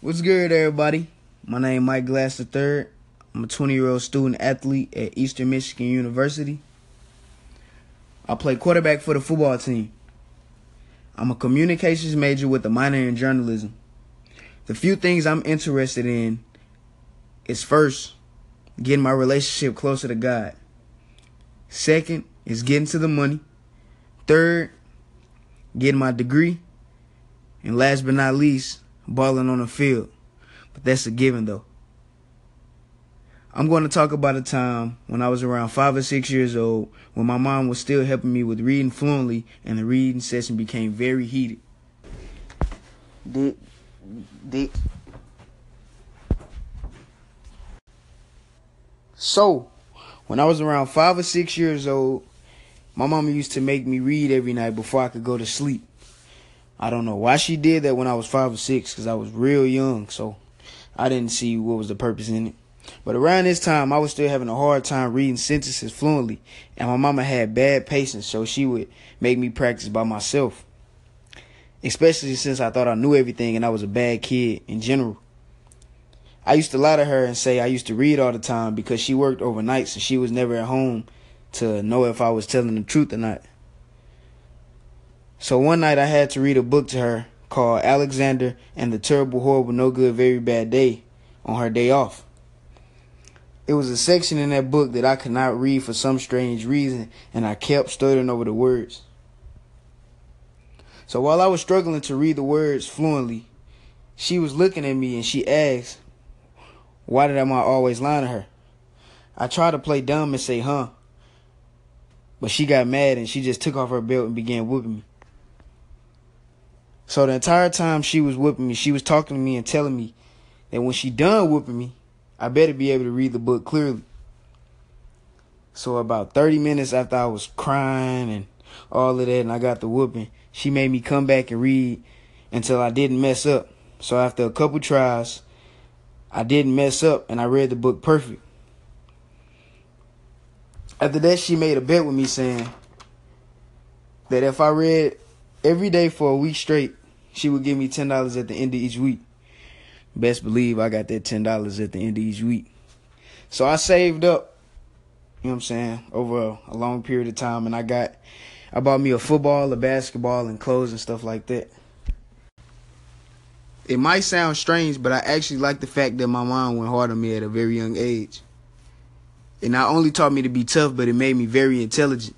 What's good, everybody? My name is Mike Glass III. I'm a 20 year old student athlete at Eastern Michigan University. I play quarterback for the football team. I'm a communications major with a minor in journalism. The few things I'm interested in is first, getting my relationship closer to God. Second is getting to the money. Third, getting my degree. And last but not least, balling on the field. But that's a given though. I'm going to talk about a time when I was around five or six years old when my mom was still helping me with reading fluently and the reading session became very heated. Dick, dick. So, when I was around five or six years old, my mama used to make me read every night before I could go to sleep. I don't know why she did that when I was five or six, because I was real young, so I didn't see what was the purpose in it. But around this time, I was still having a hard time reading sentences fluently, and my mama had bad patience, so she would make me practice by myself. Especially since I thought I knew everything and I was a bad kid in general. I used to lie to her and say I used to read all the time because she worked overnight, so she was never at home to know if I was telling the truth or not. So one night I had to read a book to her called Alexander and the Terrible, Horrible, No Good, Very Bad Day on her day off. It was a section in that book that I could not read for some strange reason, and I kept stuttering over the words. So while I was struggling to read the words fluently, she was looking at me and she asked, Why did I always lie to her? I tried to play dumb and say, huh? But she got mad and she just took off her belt and began whooping me. So the entire time she was whooping me, she was talking to me and telling me that when she done whooping me, I better be able to read the book clearly. So about 30 minutes after I was crying and all of that and I got the whooping, she made me come back and read until I didn't mess up. So after a couple tries, I didn't mess up and I read the book perfect. After that, she made a bet with me saying that if I read every day for a week straight, she would give me ten dollars at the end of each week. Best believe I got that ten dollars at the end of each week. So I saved up, you know what I'm saying, over a, long period of time and I got I bought me a football, a basketball, and clothes and stuff like that. It might sound strange, but I actually like the fact that my mom went hard on me at a very young age. It not only taught me to be tough, but it made me very intelligent.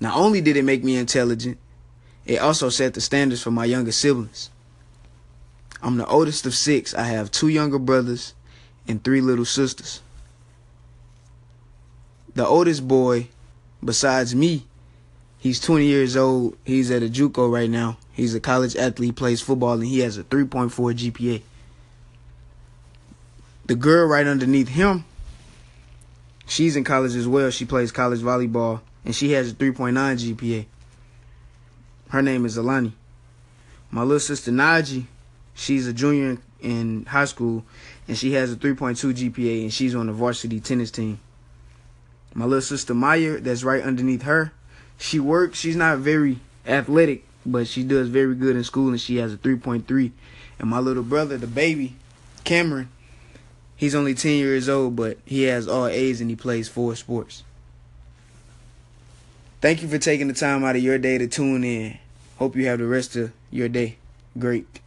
Not only did it make me intelligent, it also set the standards for my younger siblings. I'm the oldest of six. I have two younger brothers and three little sisters. The oldest boy, besides me, he's 20 years old. He's at a JUCO right now. He's a college athlete, plays football, and he has a 3.4 GPA. The girl right underneath him She's in college as well. She plays college volleyball and she has a 3.9 GPA. Her name is Alani. My little sister Naji, she's a junior in high school and she has a 3.2 GPA and she's on the varsity tennis team. My little sister Maya, that's right underneath her, she works. She's not very athletic, but she does very good in school and she has a 3.3. And my little brother, the baby, Cameron, He's only 10 years old, but he has all A's and he plays four sports. Thank you for taking the time out of your day to tune in. Hope you have the rest of your day great.